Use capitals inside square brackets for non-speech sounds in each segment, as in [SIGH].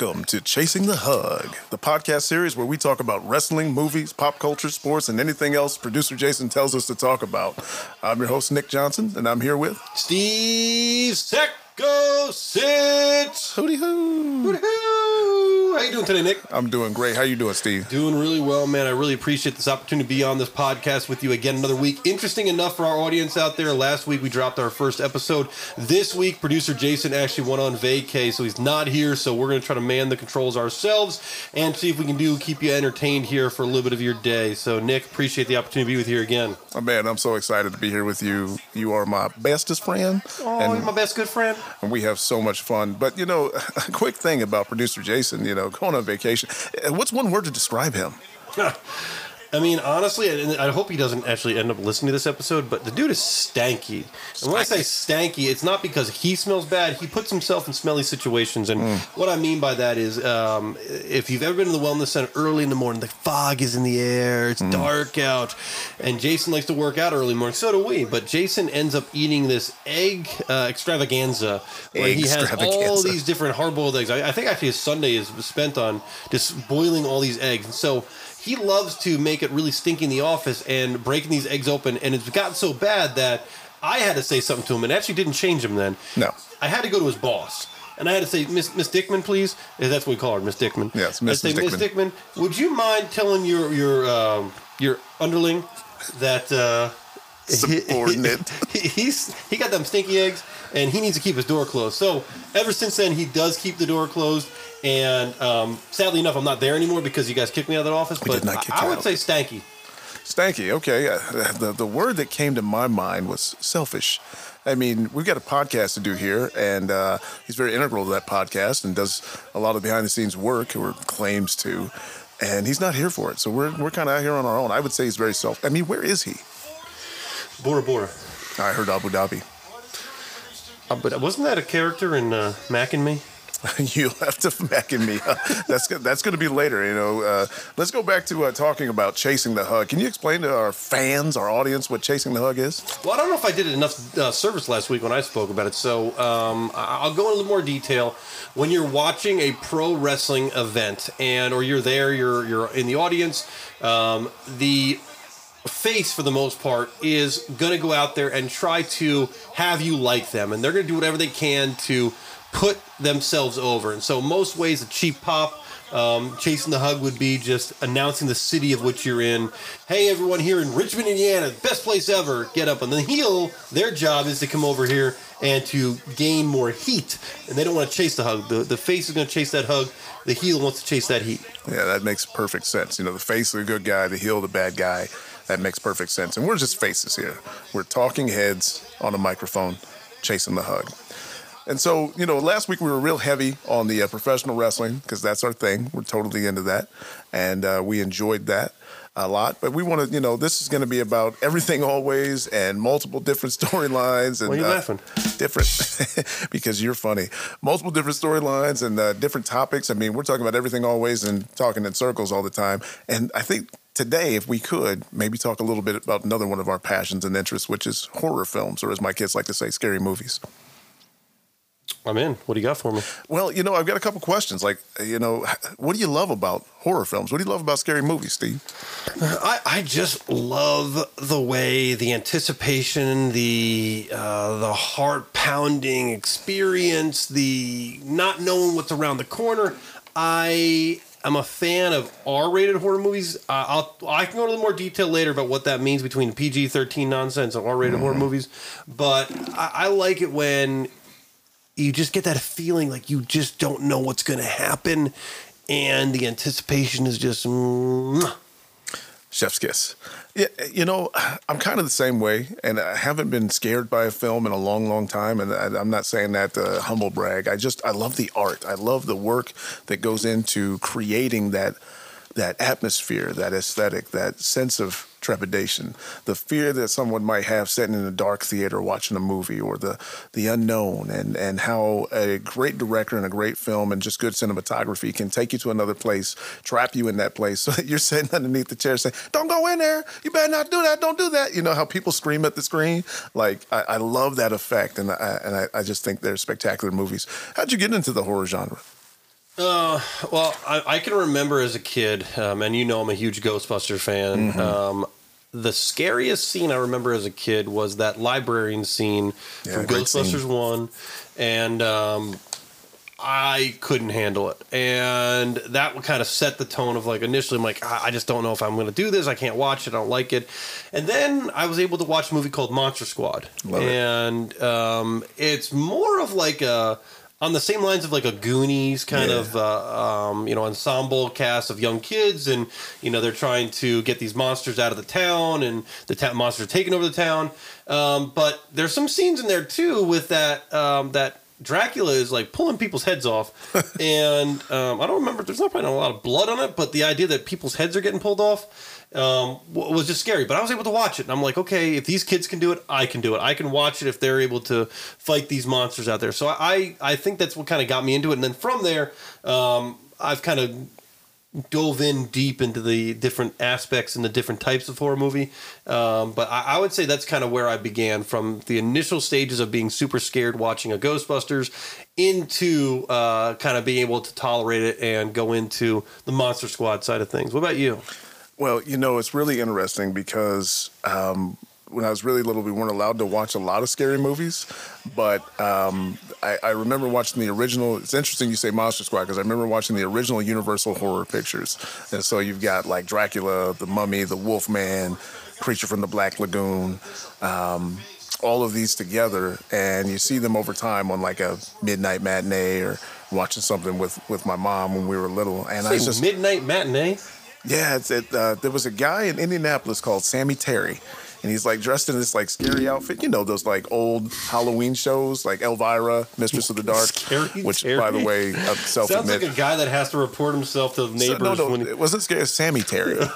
Welcome to Chasing the Hug, the podcast series where we talk about wrestling, movies, pop culture, sports, and anything else producer Jason tells us to talk about. I'm your host, Nick Johnson, and I'm here with Steve Secco Sits. Hootie Hoo. Hoo-hoo. How you doing today, Nick? I'm doing great. How you doing, Steve? Doing really well, man. I really appreciate this opportunity to be on this podcast with you again another week. Interesting enough for our audience out there. Last week we dropped our first episode. This week, producer Jason actually went on vacay, so he's not here. So we're going to try to man the controls ourselves and see if we can do keep you entertained here for a little bit of your day. So, Nick, appreciate the opportunity to be with you here again. Oh, man, I'm so excited to be here with you. You are my bestest friend. Oh, and, you're my best good friend. And we have so much fun. But, you know, [LAUGHS] a quick thing about producer Jason, you know, going on vacation. What's one word to describe him? [LAUGHS] I mean, honestly, and I hope he doesn't actually end up listening to this episode, but the dude is stanky. And when I say stanky, it's not because he smells bad. He puts himself in smelly situations. And what I mean by that is um, if you've ever been to the wellness center early in the morning, the fog is in the air, it's dark out, and Jason likes to work out early morning. So do we. But Jason ends up eating this egg uh, extravaganza where he has all these different hard boiled eggs. I, I think actually his Sunday is spent on just boiling all these eggs. And so he loves to make it really stinky in the office and breaking these eggs open. And it's gotten so bad that I had to say something to him and actually didn't change him then. No. I had to go to his boss. And I had to say, Miss Miss Dickman, please. That's what we call her, Miss Dickman. Yes, Mrs. say, Miss Dickman, would you mind telling your your um, your underling that uh, [LAUGHS] Subordinate. [LAUGHS] he, he's he got them stinky eggs and he needs to keep his door closed. So ever since then, he does keep the door closed. And um, sadly enough, I'm not there anymore because you guys kicked me out of that office. We but did not kick I, I would out. say stanky. Stanky, okay. Uh, the the word that came to my mind was selfish. I mean, we've got a podcast to do here, and uh, he's very integral to that podcast and does a lot of behind the scenes work or claims to. And he's not here for it, so we're we're kind of out here on our own. I would say he's very self. I mean, where is he? Bora Bora. I heard Abu Dhabi. Uh, but wasn't that a character in uh, Mac and Me? [LAUGHS] You'll have to back in me. that's that's going to be later. You know, uh, let's go back to uh, talking about chasing the hug. Can you explain to our fans, our audience, what chasing the hug is? Well, I don't know if I did enough uh, service last week when I spoke about it. So um, I'll go in a little more detail. When you're watching a pro wrestling event, and or you're there, you're you're in the audience. Um, the face, for the most part, is going to go out there and try to have you like them, and they're going to do whatever they can to put themselves over. And so, most ways, a cheap pop. Um, chasing the hug would be just announcing the city of which you're in. Hey, everyone here in Richmond, Indiana, the best place ever. Get up. And the heel, their job is to come over here and to gain more heat. And they don't want to chase the hug. The, the face is going to chase that hug. The heel wants to chase that heat. Yeah, that makes perfect sense. You know, the face of the good guy, the heel the bad guy. That makes perfect sense. And we're just faces here. We're talking heads on a microphone, chasing the hug. And so, you know, last week we were real heavy on the uh, professional wrestling because that's our thing. We're totally into that. And uh, we enjoyed that a lot. But we want to, you know, this is going to be about everything always and multiple different [LAUGHS] storylines. And, Why are you uh, laughing? different [LAUGHS] because you're funny. Multiple different storylines and uh, different topics. I mean, we're talking about everything always and talking in circles all the time. And I think today, if we could, maybe talk a little bit about another one of our passions and interests, which is horror films, or as my kids like to say, scary movies. I'm in. What do you got for me? Well, you know, I've got a couple questions. Like, you know, what do you love about horror films? What do you love about scary movies, Steve? I, I just love the way the anticipation, the uh, the heart pounding experience, the not knowing what's around the corner. I am a fan of R rated horror movies. Uh, I'll I can go into more detail later about what that means between PG thirteen nonsense and R rated horror movies. But I, I like it when you just get that feeling like you just don't know what's going to happen, and the anticipation is just. Chef's kiss. Yeah, you know, I'm kind of the same way, and I haven't been scared by a film in a long, long time. And I- I'm not saying that to humble brag. I just I love the art. I love the work that goes into creating that that atmosphere, that aesthetic, that sense of trepidation, the fear that someone might have sitting in a dark theater watching a movie, or the the unknown, and and how a great director and a great film and just good cinematography can take you to another place, trap you in that place, [LAUGHS] so that you're sitting underneath the chair saying, "Don't go in there. You better not do that. Don't do that." You know how people scream at the screen. Like I, I love that effect, and I and I, I just think they're spectacular movies. How'd you get into the horror genre? Uh, well, I, I can remember as a kid, um, and you know I'm a huge Ghostbusters fan. Mm-hmm. Um, the scariest scene I remember as a kid was that librarian scene Yeah, from Ghostbusters scene. One, and um, I couldn't handle it, and that would kind of set the tone of like initially I'm like I I just don't know if I'm going to do this. I can't watch it. I don't like it, and then I was able to watch a movie called Monster Squad, Love it. and um, it's more of like a on the same lines of like a Goonies kind Yeah. of uh, um, you know ensemble cast of young kids, and you know they're trying to get these monsters out of the town, and the ta- monsters are taking over the town. Um, but there's some scenes in there too with that um, that Dracula is like pulling people's heads off, [LAUGHS] and um, I don't remember. There's not probably not a lot of blood on it, but the idea that people's heads are getting pulled off um, was just scary. But I was able to watch it, and I'm like, okay, if these kids can do it, I can do it. I can watch it if they're able to fight these monsters out there. So I I think that's what kind of got me into it, and then from there, um, I've kind of dove in deep into the different aspects and the different types of horror movie. Um, but I, I would say that's kind of where I began from the initial stages of being super scared watching a Ghostbusters into uh, kind of being able to tolerate it and go into the Monster Squad side of things. What about you? Well, you know, it's really interesting because um, when I was really little, we weren't allowed to watch a lot of scary movies. But um, I, I remember watching the original. It's interesting you say Monster Squad because I remember watching the original Universal horror pictures. And so you've got like Dracula, the Mummy, the Wolfman, Creature from the Black Lagoon. Um, all of these together, and you see them over time on like a midnight matinee or watching something with, with my mom when we were little. And I just Midnight Matinee. Yeah, it's it. Uh, there was a guy in Indianapolis called Sammy Terry, and he's like dressed in this like scary outfit. You know those like old Halloween shows, like Elvira, Mistress of the Dark, Scary which Terry? by the way, uh, self Sounds like a guy that has to report himself to the neighbors no, no, when he, it wasn't scary. Sammy Terry. [LAUGHS]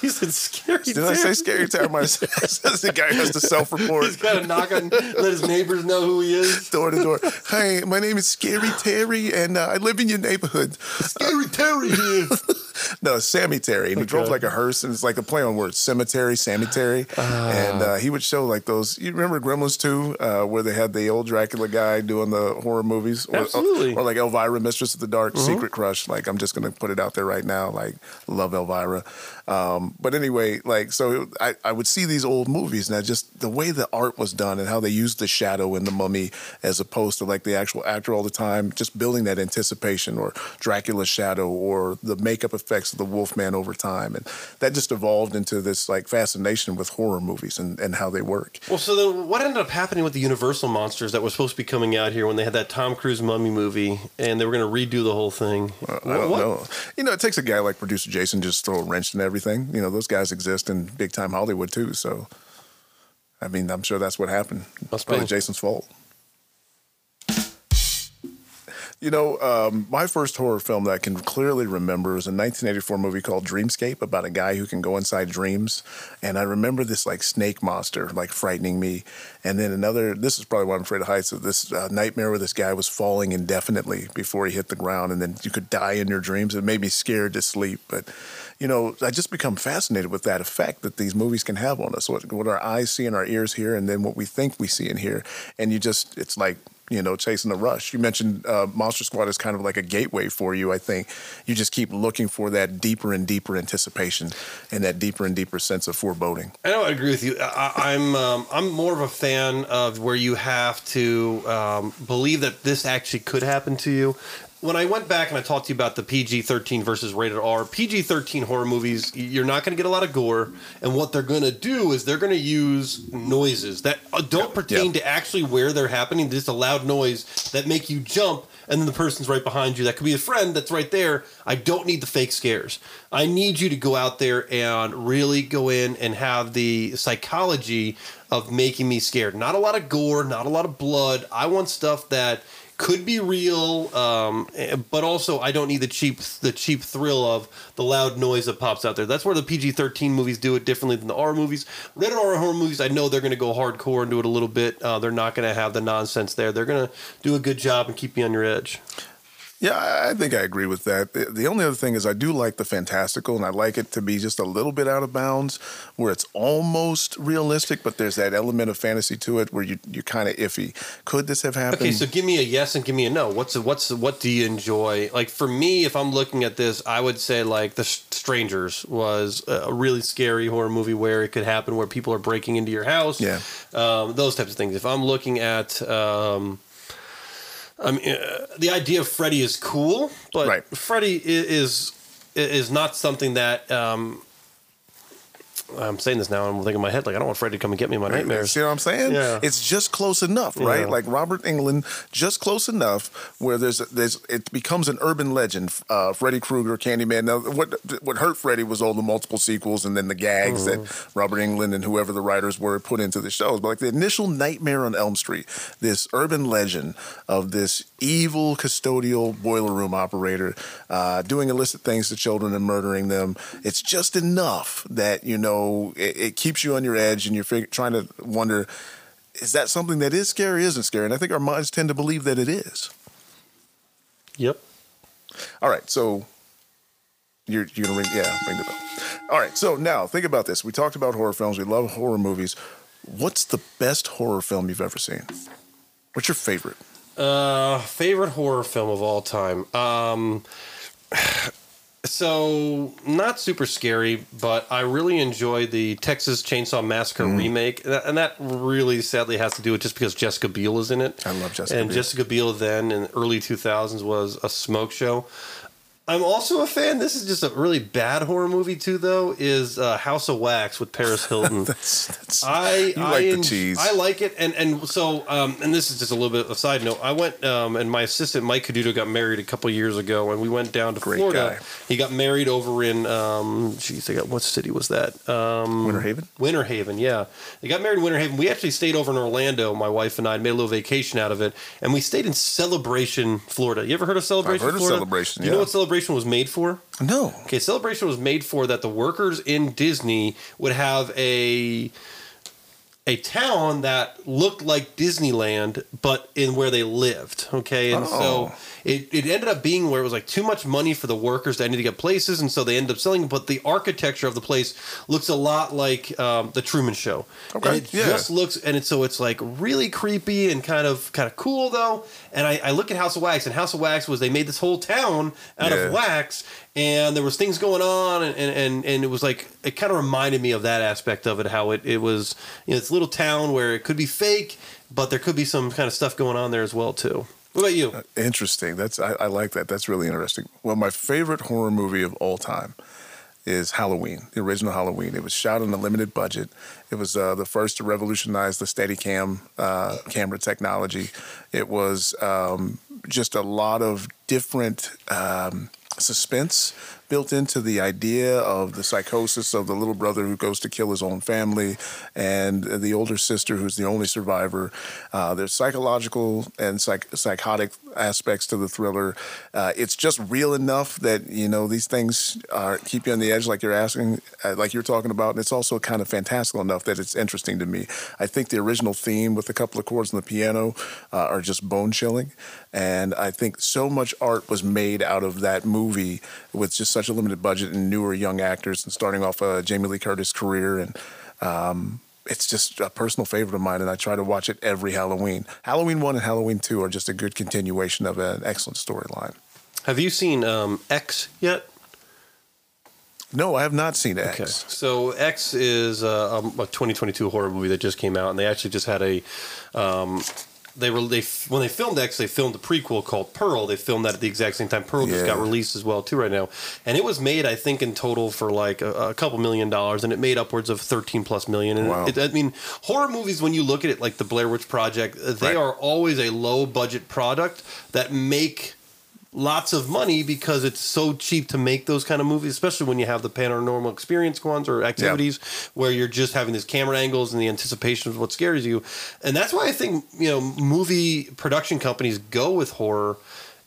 he said scary. Did I say scary Terry? My [LAUGHS] the guy has to self-report He's got to knock on, let his neighbors know who he is. door to door. Hi, my name is Scary Terry, and uh, I live in your neighborhood. Scary Terry here. [LAUGHS] [LAUGHS] No, cemetery. And he drove like a hearse, and it's like a play on words. Cemetery, cemetery. Terry. and uh, he would show like those. You remember Gremlins 2, uh, where they had the old Dracula guy doing the horror movies? Or, Absolutely. Or, like Elvira, Mistress of the Dark, Secret Crush. Like, I'm just going to put it out there right now. Like, love Elvira. Um, but anyway, like, so I, I would see these old movies, and I just, the way the art was done and how they used the shadow in the mummy as opposed to like the actual actor all the time, just building that anticipation or Dracula's shadow or the makeup effects of the Wolfman over time. And that just evolved into this like fascination with horror movies and, and how they work. Well, so then what ended up happening with the Universal monsters that was supposed to be coming out here when they had that Tom Cruise mummy movie and they were going to redo the whole thing? I don't What- know. You know, it takes a guy like producer Jason to just throw a wrench in everything. You know, those guys exist in big time Hollywood too. So, I mean, I'm sure that's what happened. Must Probably be. Jason's fault. You know, um, my first horror film that I can clearly remember is a 1984 movie called Dreamscape about a guy who can go inside dreams. And I remember this like snake monster like frightening me. And then another, this is probably why I'm afraid of heights, of this uh, nightmare where this guy was falling indefinitely before he hit the ground. And then you could die in your dreams. It made me scared to sleep. But, you know, I just become fascinated with that effect that these movies can have on us. What, what our eyes see and our ears hear, and then what we think we see and hear. And you just, it's like, you know, chasing the rush. You mentioned uh, Monster Squad is kind of like a gateway for you. I think you just keep looking for that deeper and deeper anticipation and that deeper and deeper sense of foreboding. I know I agree with you. I, I'm um, I'm more of a fan of where you have to um, believe that this actually could happen to you. When I went back and I talked to you about the PG 13 versus rated R, PG 13 horror movies, you're not going to get a lot of gore. And what they're going to do is they're going to use noises that uh, don't pertain yeah. to actually where they're happening, just a loud noise that make you jump. And then the person's right behind you. That could be a friend that's right there. I don't need the fake scares. I need you to go out there and really go in and have the psychology of making me scared. Not a lot of gore, not a lot of blood. I want stuff that could be real, um, eh, but also I don't need the cheap the cheap thrill of the loud noise that pops out there. That's where the PG thirteen movies do it differently than the R movies. Rated R horror movies, I know they're going to go hardcore and do it a little bit. Uh, they're not going to have the nonsense there. They're going to do a good job and keep you on your edge. Yeah, I think I agree with that. The- only other thing is I do like the fantastical, and I like it to be just a little bit out of bounds, where it's almost realistic, but there's that element of fantasy to it where you you're kind of iffy. Could this have happened? Okay, so give me a yes and give me a no. What's what's what do you enjoy? Like for me, if I'm looking at this, I would say like The Strangers was a really scary horror movie where it could happen, where people are breaking into your house. Yeah. um, those types of things. If I'm looking at, um, I mean, uh, the idea of Freddy is cool, but Right. Freddy is is not something that. Um, I'm saying this now, and I'm thinking in my head like I don't want Freddy to come and get me in my nightmares. See what I'm saying? Yeah. It's just close enough, right? Yeah. Like Robert Englund, just close enough where there's there's it becomes an urban legend. Uh, Freddy Krueger, Candyman. Now, what what hurt Freddy was all the multiple sequels and then the gags Mm-hmm. that Robert Englund and whoever the writers were put into the shows. But like the initial Nightmare on Elm Street, this urban legend of this evil custodial boiler room operator uh, doing illicit things to children and murdering them. It's just enough that you know it, it keeps you on your edge and you're fig- trying to wonder is that something that is scary isn't scary? And i think our minds tend to believe that it is. Yep. all right so you're, you're gonna ring yeah ring the bell. All right so now think about this. We talked about horror films. We love horror movies. What's the best horror film you've ever seen? What's your favorite? Uh, favorite horror film of all time. Um, so not super scary, but I really enjoyed the Texas Chainsaw Massacre Mm. remake, and that- really sadly has to do with just because Jessica Biel is in it. I love Jessica And Biel. Jessica Biel then in the early 2000s was a smoke show. I'm also a fan. This is just a really bad horror movie too, though. Is uh, House of Wax with Paris Hilton. [LAUGHS] that's, that's I I like the en- cheese I like it, and and so um, and this is just a little bit of a side note. I went um, and my assistant Mike Caduto got married a couple years ago, and we went down to Great Florida. guy. He got married over in um, geez, I got what city was that? Um, winter haven Winter Haven, yeah. They got married in Winter Haven. We actually stayed over in Orlando, my wife and I, made a little vacation out of it. And we stayed in Celebration, Florida. You ever heard of Celebration, heard of Celebration, you know what Celebration was made for? no Okay, Celebration was made for that the workers in Disney would have a a town that looked like Disneyland, but in where they lived. Okay, and Oh. so it, it ended up being where it was like too much money for the workers to need to get places, and so they ended up selling. But the architecture of the place looks a lot like um, the Truman Show. Okay, and it yeah. just looks, and it's so it's like really creepy and kind of kind of cool though. And I, I look at House of Wax, and House of Wax was they made this whole town out Yeah. of wax and there was things going on and, and, and it was like it kind of reminded me of that aspect of it how it, it was you know this little town where it could be fake but there could be some kind of stuff going on there as well too what about you Interesting. That's I, I like that. That's really interesting. Well, my favorite horror movie of all time is Halloween, the original Halloween. It was shot on a limited budget. It was uh, the first to revolutionize the Steadicam uh, camera technology. It was um, just a lot of different um, suspense built into the idea of the psychosis of the little brother who goes to kill his own family and the older sister who's the only survivor. Uh, there's psychological and psych- psychotic aspects to the thriller. Uh, it's just real enough that you know these things are keep you on the edge, like you're asking, uh, like you're talking about. And it's also kind of fantastical enough that it's interesting to me. I think the original theme with a couple of chords on the piano uh, are just bone chilling, and I think so much art was made out of that movie with just such a limited budget and newer young actors and starting off a Jamie Lee Curtis career and. Um, it's just a personal favorite of mine, and I try to watch it every Halloween. Halloween 1 and Halloween 2 are just a good continuation of an excellent storyline. have you seen um, x yet No, I have not seen X. Okay. So X is uh, um, a 2022 horror movie that just came out, and they actually just had a. Um, they were they when they filmed X, they filmed the prequel called Pearl. They filmed that at the exact same time. Pearl just got released as well too right now, and it was made I think in total for like a, a couple million dollars, and it made upwards of 13 plus million. And Wow. it, I mean, horror movies when you look at it like the Blair Witch Project, they Right. are always a low budget product that make lots of money because it's so cheap to make those kind of movies, especially when you have the paranormal experience ones or activities where you're just having these camera angles and the anticipation of what scares you. And that's why I think, you know, movie production companies go with horror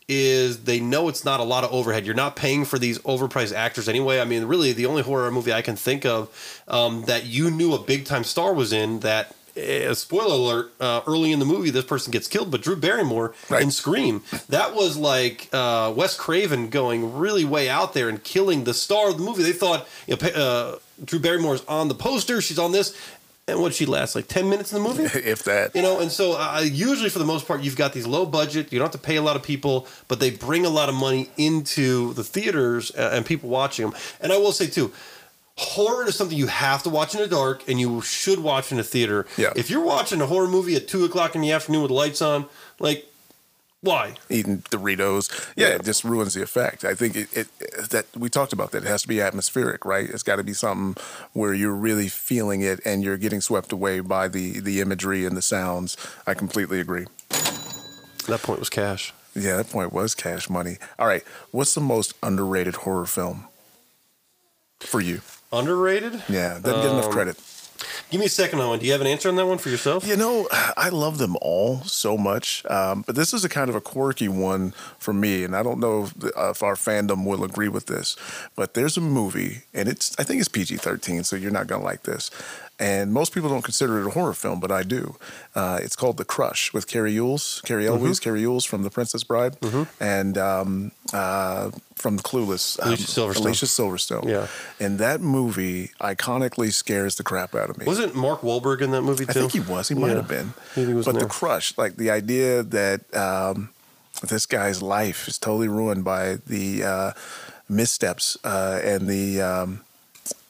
is they know it's not a lot of overhead. You're not paying for these overpriced actors anyway. I mean, really, the only horror movie I can think of um, that you knew a big time star was in that uh, spoiler alert, uh, early in the movie, this person gets killed, but Drew Barrymore Right. in Scream, that was like uh, Wes Craven going really way out there and killing the star of the movie. They thought you know, uh, Drew Barrymore's on the poster, she's on this, and what she last like ten minutes in the movie. [LAUGHS] if that. You know, and so uh, usually for the most part, you've got these low budget. You don't have to pay a lot of people, but they bring a lot of money into the theaters uh, and people watching them. And I will say too, horror is something you have to watch in the dark, and you should watch in a theater. Yeah. If you're watching a horror movie at two o'clock in the afternoon with lights on, like, why? eating Doritos. Yeah, it just ruins the effect. I think it, it that we talked about that. It has to be atmospheric, right? It's got to be something where you're really feeling it and you're getting swept away by the the imagery and the sounds. I completely agree. That point was cash. Yeah, that point was cash money. All right, what's the most underrated horror film for you? Underrated? Yeah, doesn't get enough Um, credit. Give me a second on one. Do you have an answer on that one for yourself? You know, I love them all so much, um, but this is a kind of a quirky one for me, and I don't know if, uh, if our fandom will agree with this. But there's a movie, and it's I think it's PG-13, so you're not gonna like this. And most people don't consider it a horror film, but I do. Uh, it's called The Crush with Carrie Yules, Cary Elwes, Carrie Yules from The Princess Bride, and um, uh, from Clueless, um, Alicia Silverstone. Alicia Silverstone. Yeah. And that movie iconically scares the crap out of me. Wasn't Mark Wahlberg in that movie too? I think he was. He might Yeah. have been. He was but the crush, like the idea that um, this guy's life is totally ruined by the uh, missteps uh, and the um,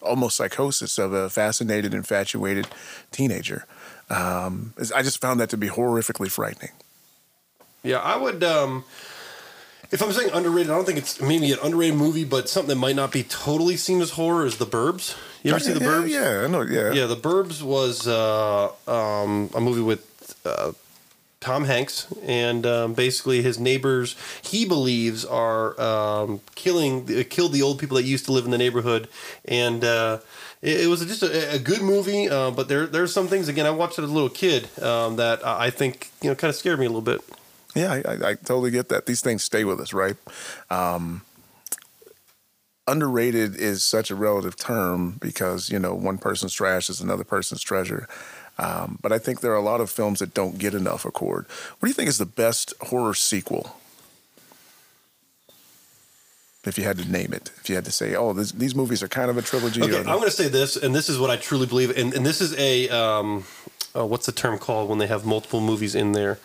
almost psychosis of a fascinated, infatuated teenager. Um, I just found that to be horrifically frightening. Yeah, I would. Um, if I'm saying underrated, I don't think it's maybe an underrated movie, but something that might not be totally seen as horror is The Burbs. You ever see The Burbs? Yeah, I know. Yeah. Yeah, The Burbs was uh, um, a movie with uh, Tom Hanks, and um, basically his neighbors he believes are um, killing uh, killed the old people that used to live in the neighborhood, and uh, it, it was just a, a good movie. Uh, but there there's some things again I watched it as a little kid um, that I think you know kind of scared me a little bit. Yeah, I, I, I totally get that. These things stay with us, right? Um, underrated is such a relative term because you know one person's trash is another person's treasure. Um, but I think there are a lot of films that don't get enough accord. What do you think is the best horror sequel? If you had to name it, if you had to say, "Oh, this, these movies are kind of a trilogy," Okay, I'm going to say this, and this is what I truly believe, and, and this is a um, uh, what's the term called when they have multiple movies in there?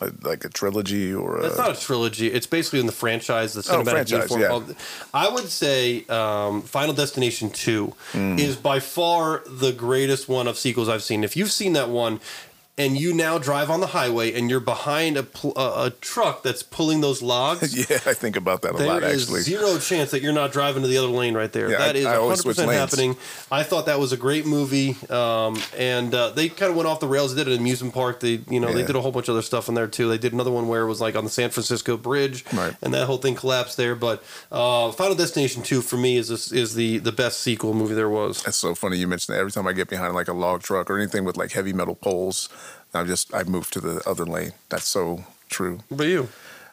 A- like a trilogy or a, It's not a trilogy. It's basically in the franchise, the cinematic Oh, franchise, uniform. yeah. I would say um, Final Destination Two Hmm. is by far the greatest one of sequels I've seen. If you've seen that one. And you now drive on the highway, and you're behind a, pl- a, a truck that's pulling those logs. [LAUGHS] yeah, I think about that a lot There is actually. zero chance that you're not driving to the other lane right there. Yeah, that I- is I 100% happening. I thought that was a great movie, um, and uh, they kind of went off the rails. They did an amusement park. They, you know, they did a whole bunch of other stuff in there too. They did another one where it was like on the San Francisco Bridge, Right. and that whole thing collapsed there. But uh, Final Destination Two for me is this, is the the best sequel movie there was. That's so funny you mentioned that. Every time I get behind like a log truck or anything with like heavy metal poles, I just I moved to the other lane. That's so true. What about you?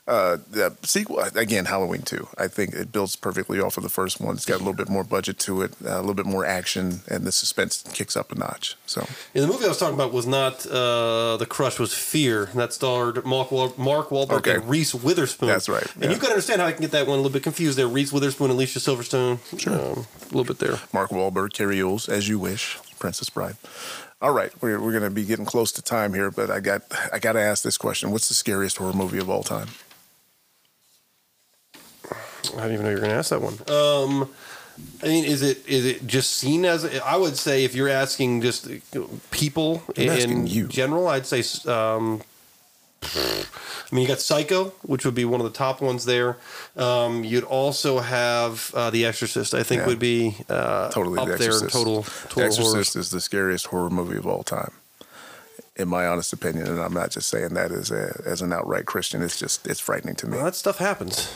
Uh, the sequel again, Halloween two. I think it builds perfectly off of the first one. It's got a little bit more budget to it, uh, a little bit more action, and the suspense kicks up a notch. So Yeah, the movie I was talking about was not uh, The Crush, was Fear. And that starred Mark, Wal- Mark Wahlberg Okay. and Reese Witherspoon. That's right, And yeah. you've got to understand how I can get that one a little bit confused there. Reese Witherspoon and Alicia Silverstone. Sure. Um, a little bit there. Mark Wahlberg, Carrie Yules, as you wish, Princess Bride. All right, we're we're gonna be getting close to time here, but I got I got to ask this question: What's the scariest horror movie of all time? I didn't even know you were going to ask that one. Um, I mean, is it is it just seen as? I would say if you're asking just people I'm in you. general, I'd say. Um, I mean, you got Psycho, which would be one of the top ones there. Um, you'd also have uh, The Exorcist. I think Yeah. would be uh, Totally, up The there. Exorcist. Total, The Exorcist horror. is the scariest horror movie of all time, in my honest opinion. And I'm not just saying that as a, as an outright Christian. It's just it's frightening to me. Well, that stuff happens.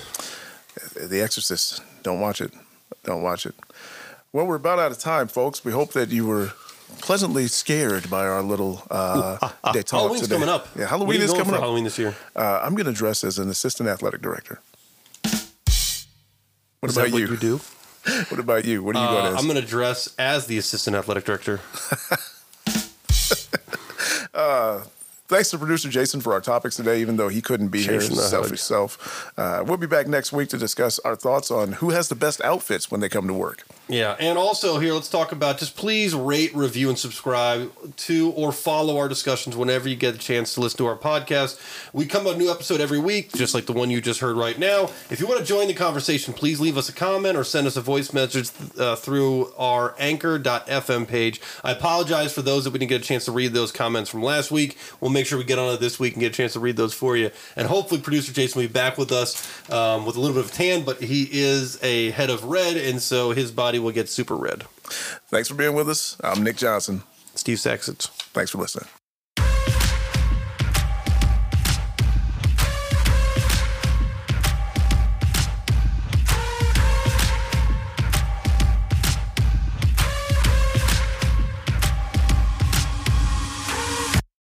The Exorcist. Don't watch it. Don't watch it. Well, we're about out of time, folks. We hope that you were pleasantly scared by our little uh, [LAUGHS] day talk Halloween's today. coming up. Yeah, Halloween you is coming for up. Halloween this year. Uh, I'm going to dress as an assistant athletic director. What Is about that what you? you do? [LAUGHS] What about you? What are you Uh, going as? I'm going to dress as the assistant athletic director. [LAUGHS] Uh, Thanks to producer Jason for our topics today, even though he couldn't be here, Jason the selfish self. Uh, we'll be back next week to discuss our thoughts on who has the best outfits when they come to work. Yeah, and also here, let's talk about just please rate, review, and subscribe to or follow our discussions whenever you get a chance to listen to our podcast. We come out a new episode every week, just like the one you just heard right now. If you want to join the conversation, please leave us a comment or send us a voice message uh, through our anchor.fm page. I apologize for those that we didn't get a chance to read those comments from last week. We'll make sure we get on it this week and get a chance to read those for you. And hopefully, producer Jason will be back with us um, with a little bit of tan, but he is a head of red, and so his body will get super red. Thanks for being with us. I'm Nick Johnson. Steve Saxons. Thanks for listening.